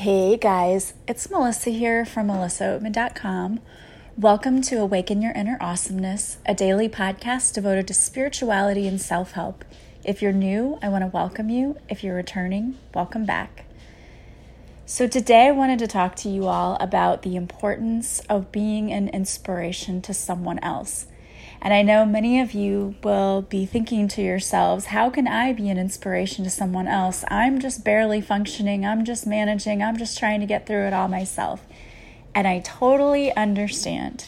Hey guys, it's Melissa here from melissaoatman.com. Welcome to Awaken Your Inner Awesomeness, a daily podcast devoted to spirituality and self help. If you're new, I want to welcome you. If you're returning, welcome back. So, today I wanted to talk to you all about the importance of being an inspiration to someone else. And I know many of you will be thinking to yourselves, how can I be an inspiration to someone else? I'm just barely functioning, I'm just managing, I'm just trying to get through it all myself. And I totally understand.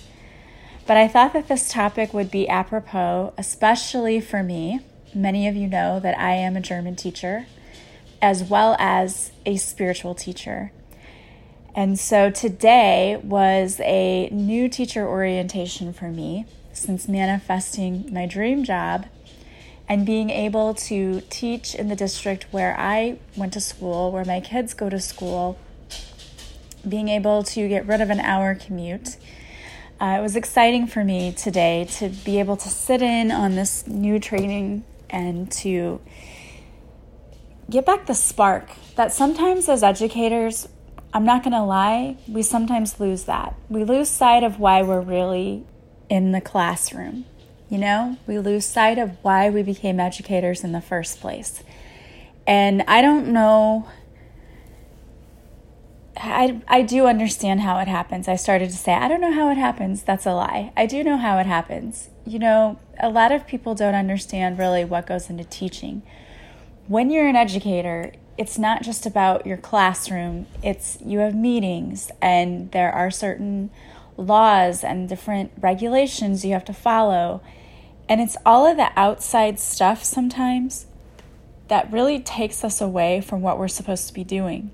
But I thought that this topic would be apropos, especially for me. Many of you know that I am a German teacher as well as a spiritual teacher. And so today was a new teacher orientation for me since manifesting my dream job and being able to teach in the district where I went to school, where my kids go to school, being able to get rid of an hour commute. Uh, it was exciting for me today to be able to sit in on this new training and to get back the spark that sometimes as educators, I'm not going to lie, we sometimes lose that. We lose sight of why we're really in the classroom. You know, we lose sight of why we became educators in the first place. And I don't know. I, I do understand how it happens. I started to say, I don't know how it happens. That's a lie. I do know how it happens. You know, a lot of people don't understand really what goes into teaching. When you're an educator, it's not just about your classroom, it's you have meetings and there are certain laws and different regulations you have to follow. And it's all of the outside stuff sometimes that really takes us away from what we're supposed to be doing.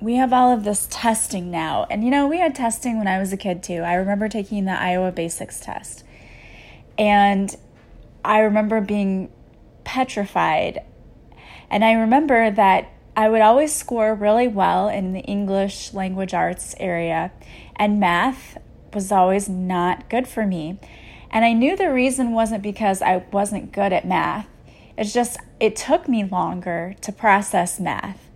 We have all of this testing now. And you know, we had testing when I was a kid too. I remember taking the Iowa Basics test. And I remember being petrified. And I remember that I would always score really well in the English language arts area, and math was always not good for me. And I knew the reason wasn't because I wasn't good at math, it's just it took me longer to process math.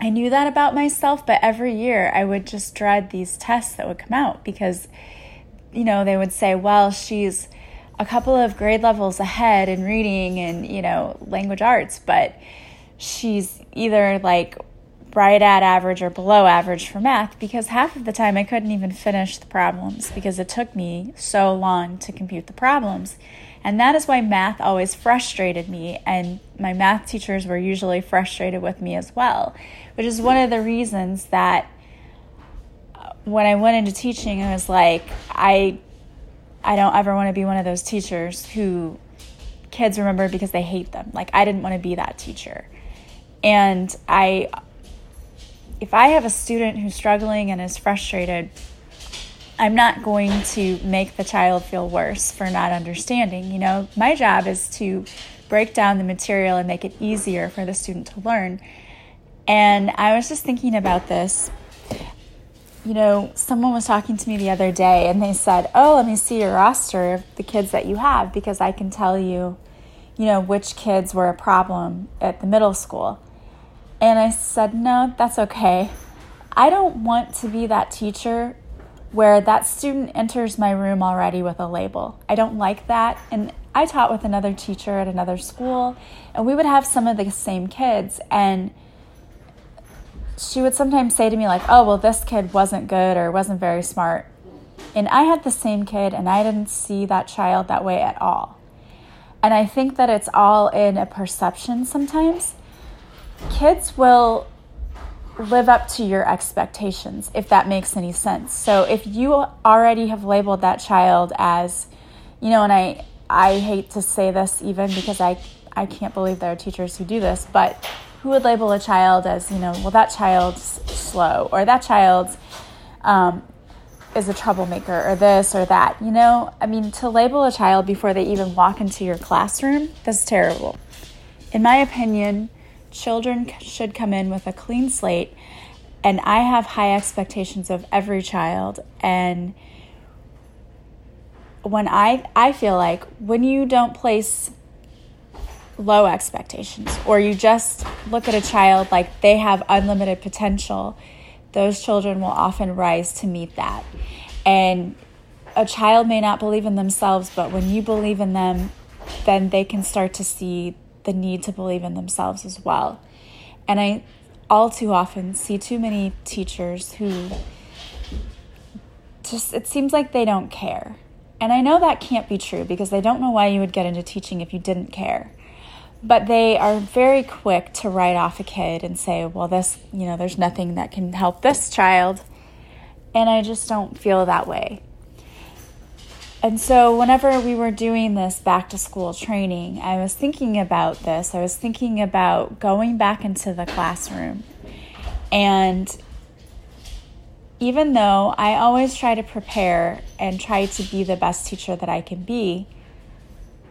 I knew that about myself, but every year I would just dread these tests that would come out because, you know, they would say, well, she's a couple of grade levels ahead in reading and, you know, language arts, but she's either like right at average or below average for math because half of the time I couldn't even finish the problems because it took me so long to compute the problems. And that is why math always frustrated me, and my math teachers were usually frustrated with me as well, which is one of the reasons that uh, when I went into teaching, I was like, I, I don't ever want to be one of those teachers who kids remember because they hate them. Like, I didn't want to be that teacher. And I, if I have a student who's struggling and is frustrated, I'm not going to make the child feel worse for not understanding. You know, my job is to break down the material and make it easier for the student to learn. And I was just thinking about this. You know, someone was talking to me the other day and they said, Oh, let me see your roster of the kids that you have because I can tell you, you know, which kids were a problem at the middle school. And I said, No, that's okay. I don't want to be that teacher where that student enters my room already with a label. I don't like that. And I taught with another teacher at another school, and we would have some of the same kids. And she would sometimes say to me, like, oh, well, this kid wasn't good or wasn't very smart. And I had the same kid, and I didn't see that child that way at all. And I think that it's all in a perception sometimes kids will live up to your expectations, if that makes any sense. So if you already have labeled that child as, you know, and I I hate to say this even because I I can't believe there are teachers who do this, but who would label a child as, you know, well that child's slow or that child's um, is a troublemaker or this or that. You know, I mean, to label a child before they even walk into your classroom, that's terrible. In my opinion, children should come in with a clean slate and I have high expectations of every child and when I I feel like when you don't place low expectations, or you just look at a child like they have unlimited potential, those children will often rise to meet that. And a child may not believe in themselves, but when you believe in them, then they can start to see the need to believe in themselves as well. And I all too often see too many teachers who just, it seems like they don't care. And I know that can't be true because I don't know why you would get into teaching if you didn't care. But they are very quick to write off a kid and say, well, this, you know, there's nothing that can help this child. And I just don't feel that way. And so, whenever we were doing this back to school training, I was thinking about this. I was thinking about going back into the classroom. And even though I always try to prepare and try to be the best teacher that I can be,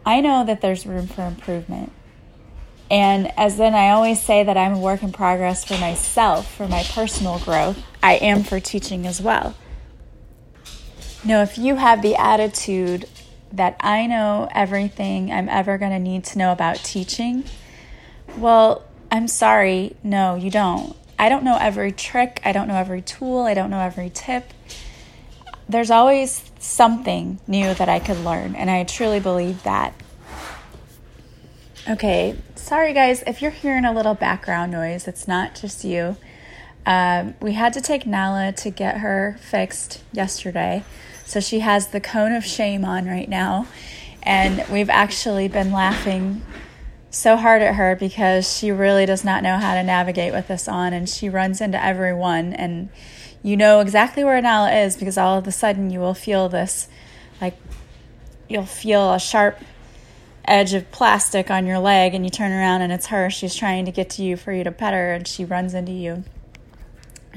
I know that there's room for improvement. And as then I always say that I'm a work in progress for myself, for my personal growth, I am for teaching as well. Now, if you have the attitude that I know everything I'm ever going to need to know about teaching, well, I'm sorry, no, you don't. I don't know every trick, I don't know every tool, I don't know every tip. There's always something new that I could learn, and I truly believe that. Okay, sorry guys, if you're hearing a little background noise, it's not just you. Um, we had to take Nala to get her fixed yesterday. So she has the cone of shame on right now. And we've actually been laughing so hard at her because she really does not know how to navigate with this on. And she runs into everyone. And you know exactly where Nala is because all of a sudden you will feel this like you'll feel a sharp edge of plastic on your leg and you turn around and it's her. She's trying to get to you for you to pet her and she runs into you.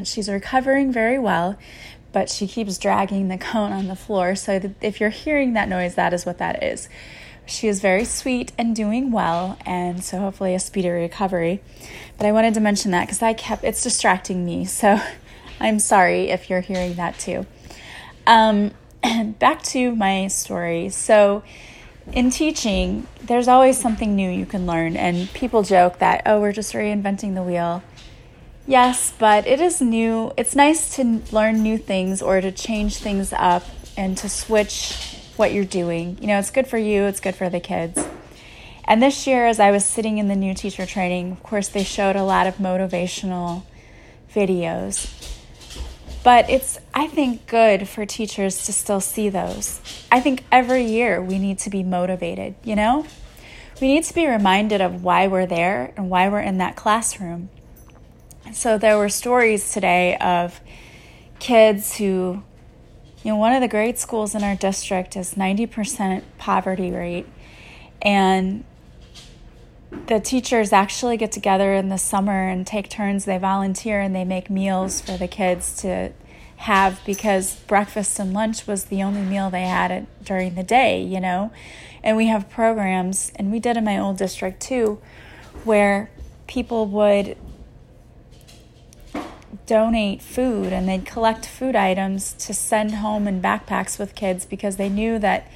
And she's recovering very well, but she keeps dragging the cone on the floor. So if you're hearing that noise, that is what that is. She is very sweet and doing well, and so hopefully a speedy recovery. But I wanted to mention that because I kept it's distracting me. So I'm sorry if you're hearing that too. Um, back to my story. So in teaching, there's always something new you can learn, and people joke that oh, we're just reinventing the wheel. Yes, but it is new. It's nice to learn new things or to change things up and to switch what you're doing. You know, it's good for you, it's good for the kids. And this year, as I was sitting in the new teacher training, of course, they showed a lot of motivational videos. But it's, I think, good for teachers to still see those. I think every year we need to be motivated, you know? We need to be reminded of why we're there and why we're in that classroom. So there were stories today of kids who, you know, one of the great schools in our district is 90% poverty rate. And the teachers actually get together in the summer and take turns. They volunteer and they make meals for the kids to have because breakfast and lunch was the only meal they had during the day, you know. And we have programs, and we did in my old district too, where people would donate food and they'd collect food items to send home in backpacks with kids because they knew that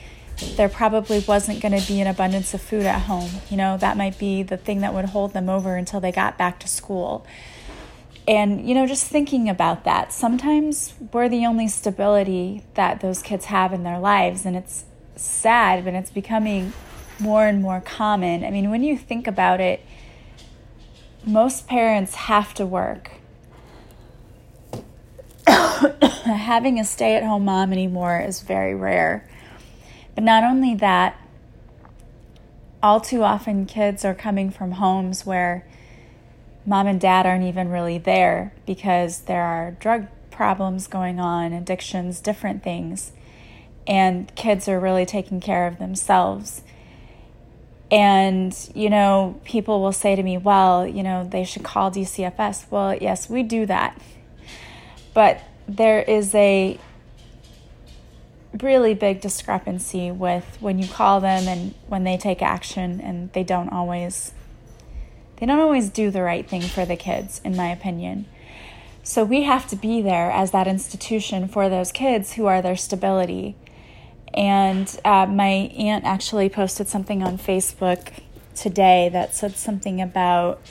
there probably wasn't going to be an abundance of food at home. You know, that might be the thing that would hold them over until they got back to school. And, you know, just thinking about that, sometimes we're the only stability that those kids have in their lives. And it's sad, but it's becoming more and more common. I mean, when you think about it, most parents have to work having a stay at home mom anymore is very rare. But not only that, all too often kids are coming from homes where mom and dad aren't even really there because there are drug problems going on, addictions, different things. And kids are really taking care of themselves. And, you know, people will say to me, well, you know, they should call DCFS. Well, yes, we do that. But there is a really big discrepancy with when you call them and when they take action and they don't always they don't always do the right thing for the kids in my opinion. So we have to be there as that institution for those kids who are their stability. And uh, my aunt actually posted something on facebook today that said something about,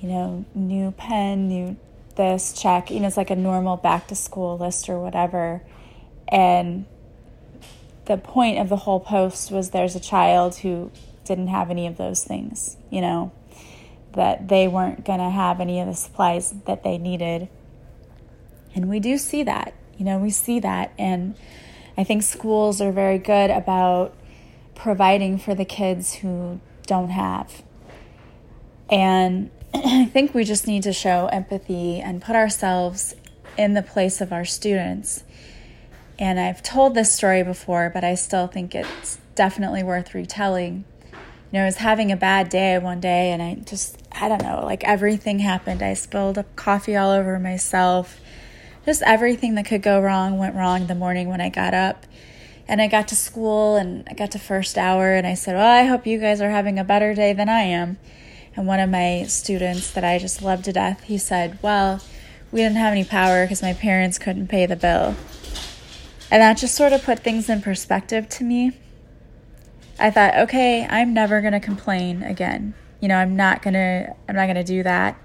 you know, new pen, new this, check. You know, it's like a normal back to school list or whatever. And the point of the whole post was there's a child who didn't have any of those things, you know, that they weren't going to have any of the supplies that they needed. And we do see that, you know, we see that. And I think schools are very good about providing for the kids who don't have. And I think we just need to show empathy and put ourselves in the place of our students. And I've told this story before, but I still think it's definitely worth retelling. You know, I was having a bad day one day and I just, I don't know, like everything happened. I spilled coffee all over myself. Just everything that could go wrong went wrong the morning when I got up. And I got to school and I got to first hour and I said, Well, I hope you guys are having a better day than I am. And one of my students that I just loved to death, he said, Well, we didn't have any power because my parents couldn't pay the bill. And that just sort of put things in perspective to me. I thought, okay, I'm never going to complain again. You know, I'm not going to I'm not going to do that.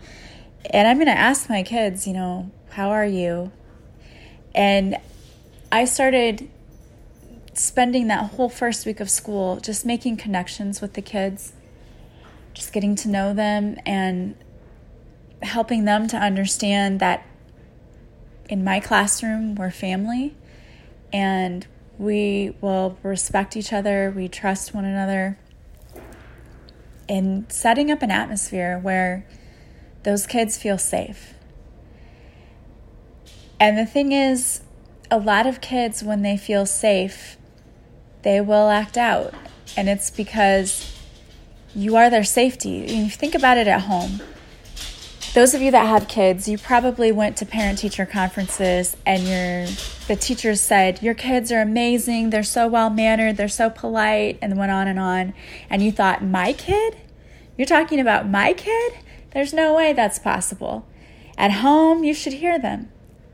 And I'm going to ask my kids, you know, how are you? And I started spending that whole first week of school just making connections with the kids just getting to know them and helping them to understand that in my classroom, we're family and we will respect each other, we trust one another, and setting up an atmosphere where those kids feel safe. And the thing is, a lot of kids, when they feel safe, they will act out. And it's because you are their safety. And you think about it at home. Those of you that have kids, you probably went to parent teacher conferences and your the teachers said, Your kids are amazing, they're so well mannered, they're so polite, and went on and on. And you thought, My kid? You're talking about my kid? There's no way that's possible. At home, you should hear them.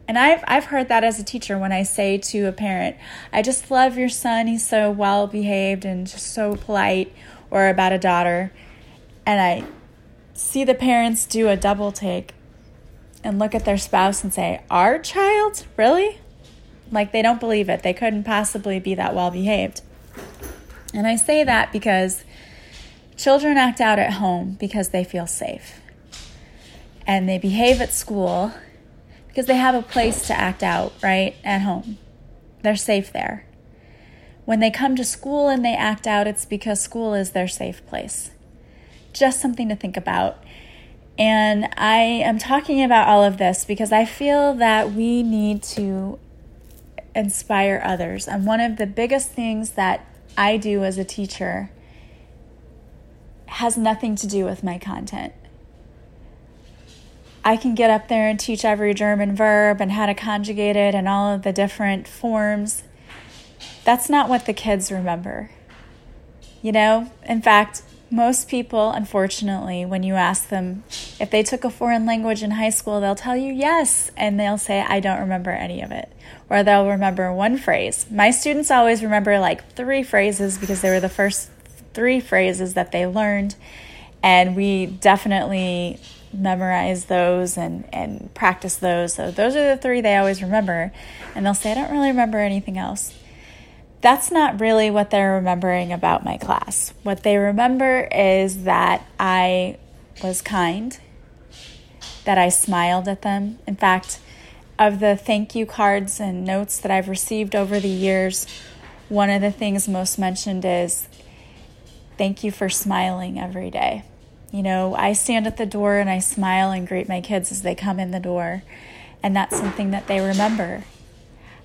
And I've, I've heard that as a teacher when I say to a parent, I just love your son. He's so well behaved and just so polite or about a daughter, and I see the parents do a double take and look at their spouse and say, Our child? Really? Like they don't believe it. They couldn't possibly be that well behaved. And I say that because children act out at home because they feel safe. And they behave at school because they have a place to act out, right? At home. They're safe there. When they come to school and they act out, it's because school is their safe place. Just something to think about. And I am talking about all of this because I feel that we need to inspire others. And one of the biggest things that I do as a teacher has nothing to do with my content. I can get up there and teach every German verb and how to conjugate it and all of the different forms that's not what the kids remember. You know, in fact, most people, unfortunately, when you ask them if they took a foreign language in high school, they'll tell you yes, and they'll say, I don't remember any of it. Or they'll remember one phrase. My students always remember like three phrases because they were the first three phrases that they learned. And we definitely memorize those and, and practice those. So those are the three they always remember. And they'll say, I don't really remember anything else that's not really what they're remembering about my class. What they remember is that I was kind, that I smiled at them. In fact, of the thank you cards and notes that I've received over the years, one of the things most mentioned is thank you for smiling every day. You know, I stand at the door and I smile and greet my kids as they come in the door, and that's something that they remember.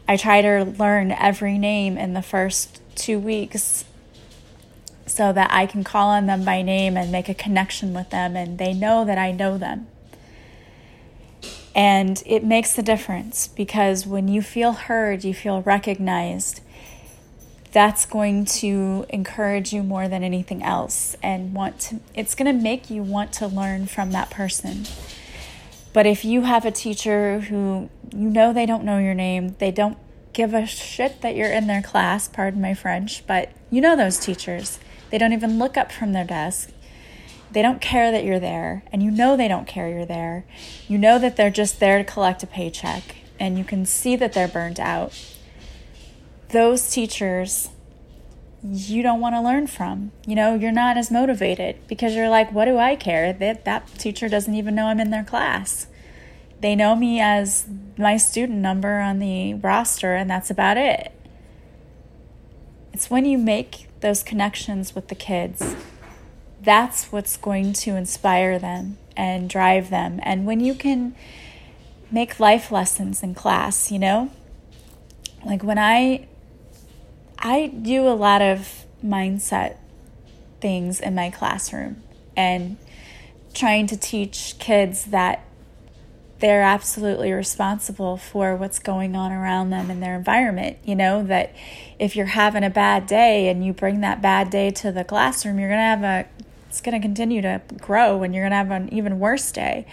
I try to learn every name in the first two weeks so that I can call on them by name and make a connection with them and they know that I know them. And it makes a difference because when you feel heard, you feel recognized, that's going to encourage you more than anything else and want to it's going to make you want to learn from that person. But if you have a teacher who you know they don't know your name, they don't give a shit that you're in their class, pardon my French, but you know those teachers. They don't even look up from their desk. They don't care that you're there, and you know they don't care you're there. You know that they're just there to collect a paycheck, and you can see that they're burned out. Those teachers you don't want to learn from. You know, you're not as motivated because you're like, what do I care? That that teacher doesn't even know I'm in their class. They know me as my student number on the roster and that's about it. It's when you make those connections with the kids. That's what's going to inspire them and drive them. And when you can make life lessons in class, you know? Like when I I do a lot of mindset things in my classroom and trying to teach kids that they're absolutely responsible for what's going on around them in their environment. You know, that if you're having a bad day and you bring that bad day to the classroom, you're going to have a, it's going to continue to grow and you're going to have an even worse day.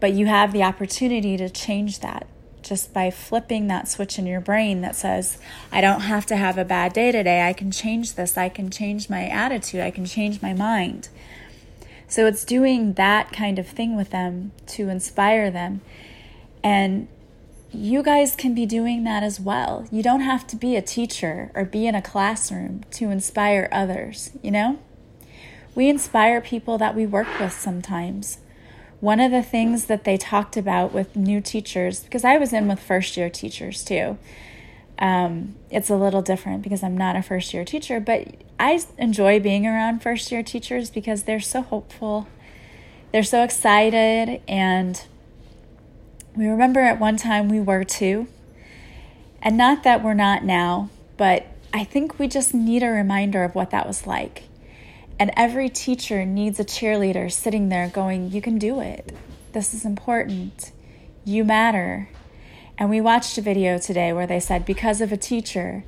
But you have the opportunity to change that just by flipping that switch in your brain that says, I don't have to have a bad day today. I can change this. I can change my attitude. I can change my mind. So it's doing that kind of thing with them to inspire them. And you guys can be doing that as well. You don't have to be a teacher or be in a classroom to inspire others, you know? We inspire people that we work with sometimes one of the things that they talked about with new teachers, because I was in with first year teachers too. Um, it's a little different because I'm not a first year teacher, but I enjoy being around first year teachers because they're so hopeful, they're so excited, and we remember at one time we were too. And not that we're not now, but I think we just need a reminder of what that was like. And every teacher needs a cheerleader sitting there going, You can do it. This is important. You matter. And we watched a video today where they said, Because of a teacher.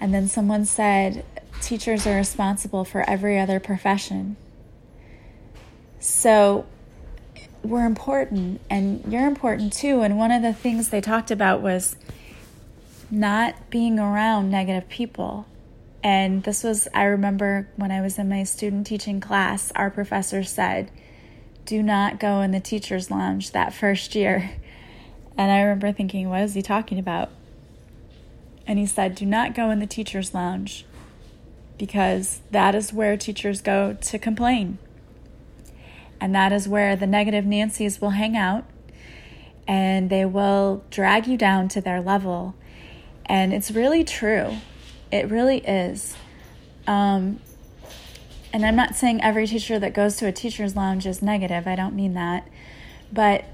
And then someone said, Teachers are responsible for every other profession. So we're important, and you're important too. And one of the things they talked about was not being around negative people and this was, I remember when I was in my student teaching class, our professor said, Do not go in the teacher's lounge that first year. And I remember thinking, What is he talking about? And he said, Do not go in the teacher's lounge because that is where teachers go to complain. And that is where the negative Nancy's will hang out and they will drag you down to their level. And it's really true. It really is. Um, and I'm not saying every teacher that goes to a teacher's lounge is negative. I don't mean that. But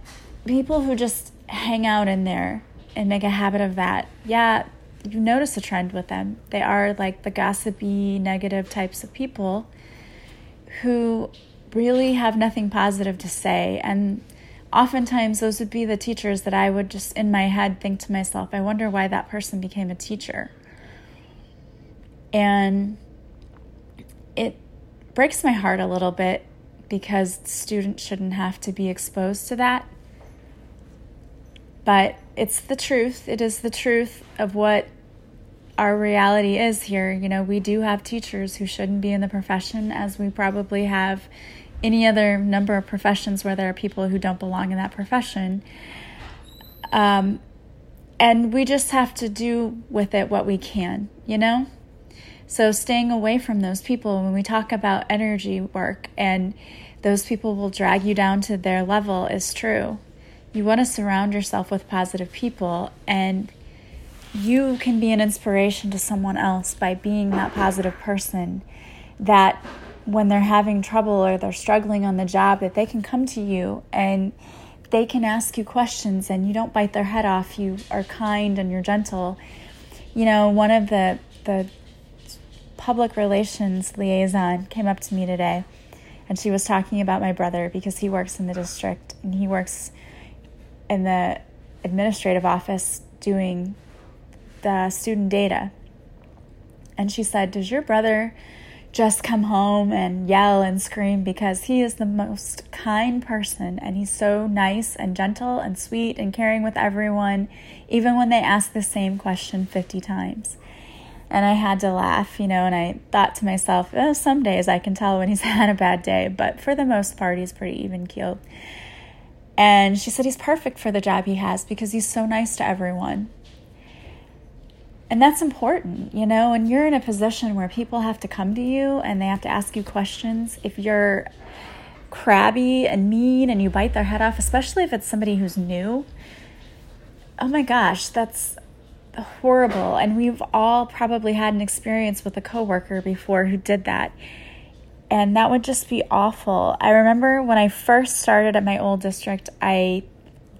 people who just hang out in there and make a habit of that, yeah, you notice a trend with them. They are like the gossipy, negative types of people who really have nothing positive to say. And oftentimes, those would be the teachers that I would just in my head think to myself, I wonder why that person became a teacher. And it breaks my heart a little bit because students shouldn't have to be exposed to that. But it's the truth. It is the truth of what our reality is here. You know, we do have teachers who shouldn't be in the profession, as we probably have any other number of professions where there are people who don't belong in that profession. Um, and we just have to do with it what we can, you know? So, staying away from those people, when we talk about energy work and those people will drag you down to their level, is true. You want to surround yourself with positive people, and you can be an inspiration to someone else by being that positive person that when they're having trouble or they're struggling on the job that they can come to you and they can ask you questions and you don't bite their head off you are kind and you're gentle you know one of the the public relations liaison came up to me today and she was talking about my brother because he works in the district and he works in the administrative office doing the student data. And she said, Does your brother just come home and yell and scream because he is the most kind person and he's so nice and gentle and sweet and caring with everyone, even when they ask the same question 50 times? And I had to laugh, you know, and I thought to myself, oh, some days I can tell when he's had a bad day, but for the most part, he's pretty even keeled. And she said he's perfect for the job he has because he's so nice to everyone. And that's important, you know, and you're in a position where people have to come to you and they have to ask you questions. If you're crabby and mean and you bite their head off, especially if it's somebody who's new, oh my gosh, that's horrible. And we've all probably had an experience with a coworker before who did that. And that would just be awful. I remember when I first started at my old district, I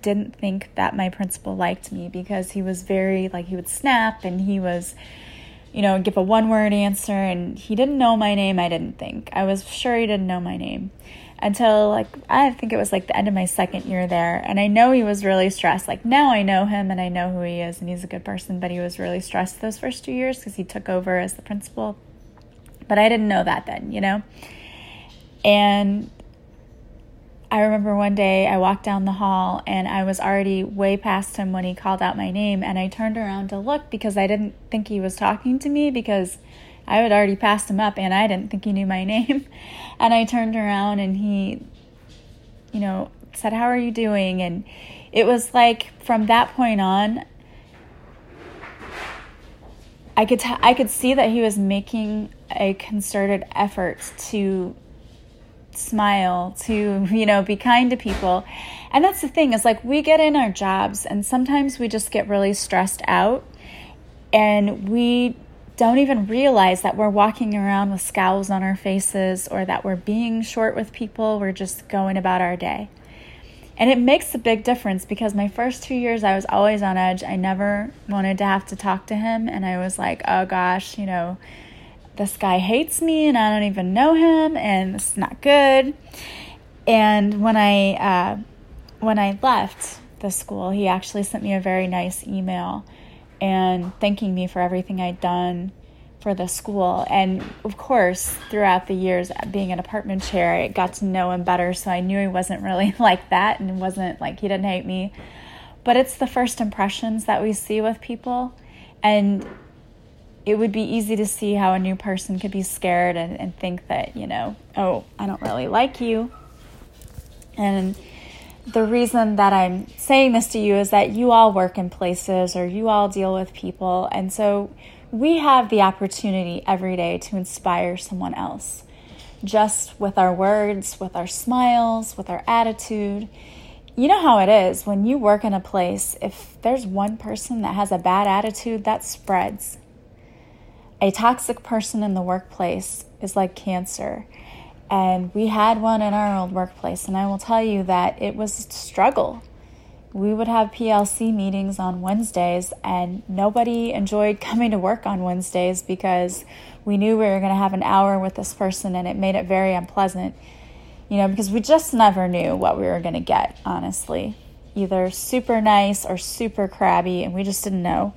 didn't think that my principal liked me because he was very like he would snap and he was you know give a one word answer and he didn't know my name i didn't think i was sure he didn't know my name until like i think it was like the end of my second year there and i know he was really stressed like now i know him and i know who he is and he's a good person but he was really stressed those first two years because he took over as the principal but I didn't know that then, you know? And I remember one day I walked down the hall and I was already way past him when he called out my name. And I turned around to look because I didn't think he was talking to me because I had already passed him up and I didn't think he knew my name. And I turned around and he, you know, said, How are you doing? And it was like from that point on, I could t- I could see that he was making a concerted effort to smile, to you know, be kind to people. And that's the thing is like we get in our jobs and sometimes we just get really stressed out and we don't even realize that we're walking around with scowls on our faces or that we're being short with people. We're just going about our day. And it makes a big difference because my first two years I was always on edge. I never wanted to have to talk to him. And I was like, oh gosh, you know, this guy hates me and I don't even know him and this is not good. And when I, uh, when I left the school, he actually sent me a very nice email and thanking me for everything I'd done for the school. And of course, throughout the years being an apartment chair, I got to know him better. So I knew he wasn't really like that and wasn't like he didn't hate me. But it's the first impressions that we see with people. And it would be easy to see how a new person could be scared and, and think that, you know, oh, I don't really like you. And the reason that I'm saying this to you is that you all work in places or you all deal with people. And so we have the opportunity every day to inspire someone else just with our words, with our smiles, with our attitude. You know how it is when you work in a place, if there's one person that has a bad attitude, that spreads. A toxic person in the workplace is like cancer. And we had one in our old workplace, and I will tell you that it was a struggle we would have PLC meetings on Wednesdays, and nobody enjoyed coming to work on Wednesdays because we knew we were going to have an hour with this person, and it made it very unpleasant, you know, because we just never knew what we were going to get, honestly. Either super nice or super crabby, and we just didn't know.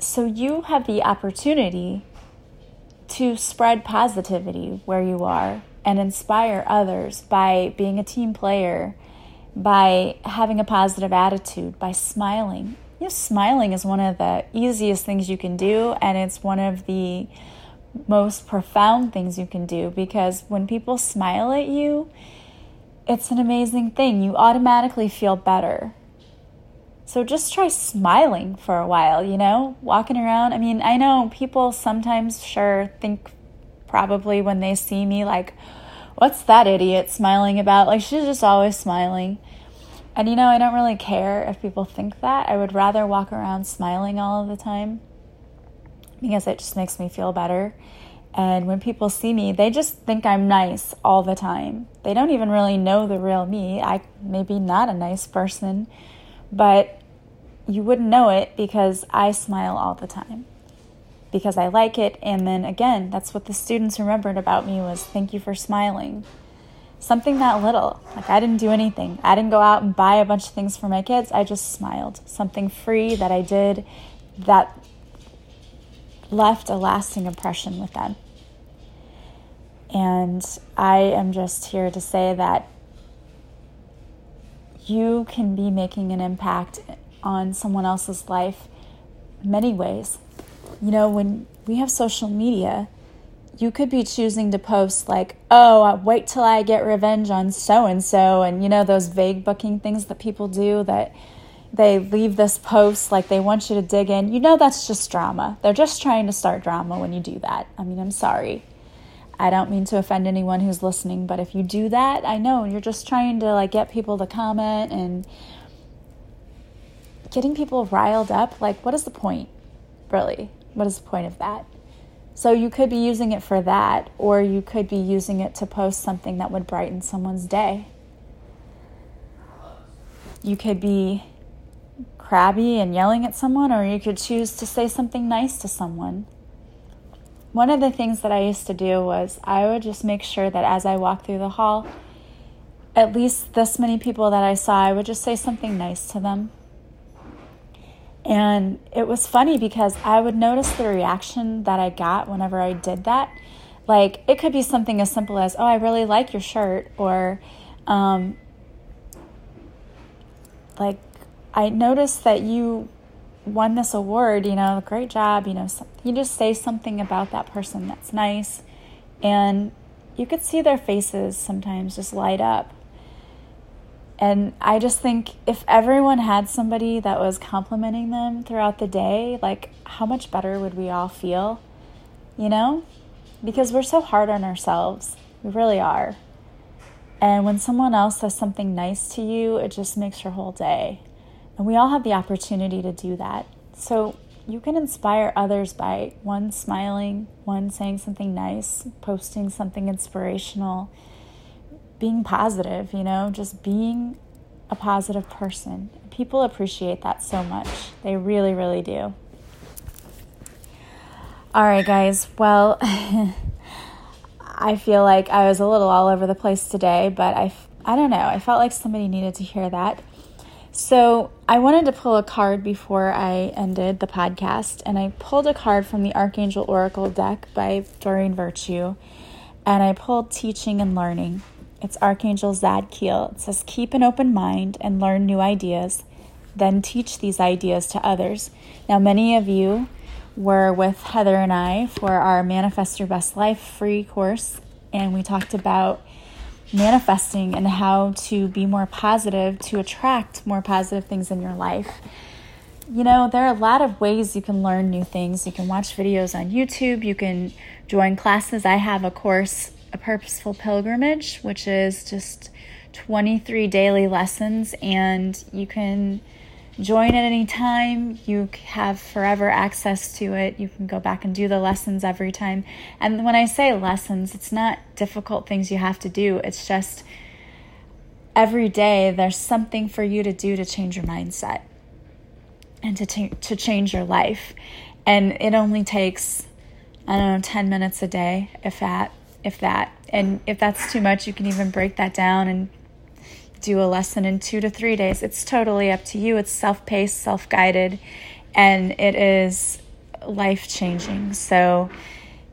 So, you have the opportunity to spread positivity where you are and inspire others by being a team player by having a positive attitude, by smiling. You know, smiling is one of the easiest things you can do, and it's one of the most profound things you can do because when people smile at you, it's an amazing thing. You automatically feel better. So just try smiling for a while, you know, walking around. I mean, I know people sometimes sure think probably when they see me like, what's that idiot smiling about? Like, she's just always smiling. And you know, I don't really care if people think that. I would rather walk around smiling all of the time because it just makes me feel better. And when people see me, they just think I'm nice all the time. They don't even really know the real me. I maybe not a nice person, but you wouldn't know it because I smile all the time. Because I like it and then again, that's what the students remembered about me was thank you for smiling something that little. Like I didn't do anything. I didn't go out and buy a bunch of things for my kids. I just smiled. Something free that I did that left a lasting impression with them. And I am just here to say that you can be making an impact on someone else's life many ways. You know, when we have social media, you could be choosing to post like, "Oh, uh, wait till I get revenge on so and so," and you know those vague booking things that people do that they leave this post like they want you to dig in. You know that's just drama. They're just trying to start drama when you do that. I mean, I'm sorry. I don't mean to offend anyone who's listening, but if you do that, I know you're just trying to like get people to comment and getting people riled up. Like what is the point? Really? What is the point of that? So you could be using it for that, or you could be using it to post something that would brighten someone's day. You could be crabby and yelling at someone, or you could choose to say something nice to someone. One of the things that I used to do was I would just make sure that as I walked through the hall, at least this many people that I saw, I would just say something nice to them. And it was funny because I would notice the reaction that I got whenever I did that. Like, it could be something as simple as, oh, I really like your shirt, or, um, like, I noticed that you won this award, you know, great job, you know, you just say something about that person that's nice. And you could see their faces sometimes just light up. And I just think if everyone had somebody that was complimenting them throughout the day, like how much better would we all feel? You know? Because we're so hard on ourselves. We really are. And when someone else says something nice to you, it just makes your whole day. And we all have the opportunity to do that. So you can inspire others by one smiling, one saying something nice, posting something inspirational being positive, you know, just being a positive person. People appreciate that so much. They really, really do. All right, guys. Well, I feel like I was a little all over the place today, but I, I don't know. I felt like somebody needed to hear that. So I wanted to pull a card before I ended the podcast, and I pulled a card from the Archangel Oracle deck by Doreen Virtue, and I pulled Teaching and Learning. It's Archangel Zadkiel. It says, Keep an open mind and learn new ideas, then teach these ideas to others. Now, many of you were with Heather and I for our Manifest Your Best Life free course, and we talked about manifesting and how to be more positive to attract more positive things in your life. You know, there are a lot of ways you can learn new things. You can watch videos on YouTube, you can join classes. I have a course a purposeful pilgrimage, which is just 23 daily lessons, and you can join at any time. You have forever access to it. You can go back and do the lessons every time. And when I say lessons, it's not difficult things you have to do, it's just every day there's something for you to do to change your mindset and to, t- to change your life. And it only takes, I don't know, 10 minutes a day, if that if that. And if that's too much, you can even break that down and do a lesson in two to three days. It's totally up to you. It's self paced, self guided, and it is life changing. So,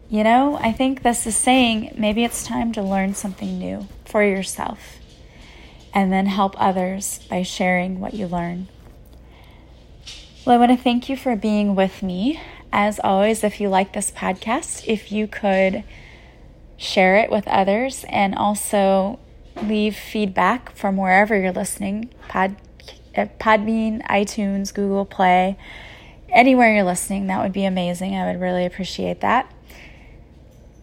you know, I think this is saying maybe it's time to learn something new for yourself and then help others by sharing what you learn. Well, I want to thank you for being with me. As always, if you like this podcast, if you could share it with others, and also leave feedback from wherever you're listening Pod, uh, Podbean, iTunes, Google Play, anywhere you're listening. That would be amazing. I would really appreciate that.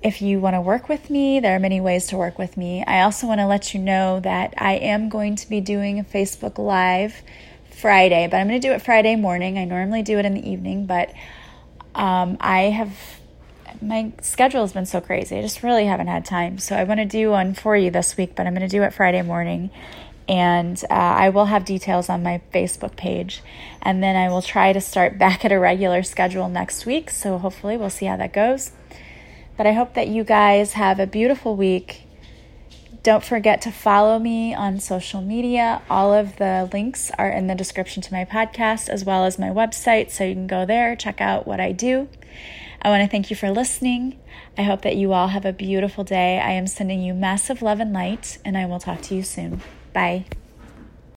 If you want to work with me, there are many ways to work with me. I also want to let you know that I am going to be doing a Facebook Live Friday, but I'm going to do it Friday morning. I normally do it in the evening, but um, I have my schedule has been so crazy. I just really haven't had time. So I want to do one for you this week, but I'm going to do it Friday morning. And uh, I will have details on my Facebook page. And then I will try to start back at a regular schedule next week. So hopefully we'll see how that goes. But I hope that you guys have a beautiful week. Don't forget to follow me on social media. All of the links are in the description to my podcast as well as my website. So you can go there, check out what I do. I want to thank you for listening. I hope that you all have a beautiful day. I am sending you massive love and light, and I will talk to you soon. Bye.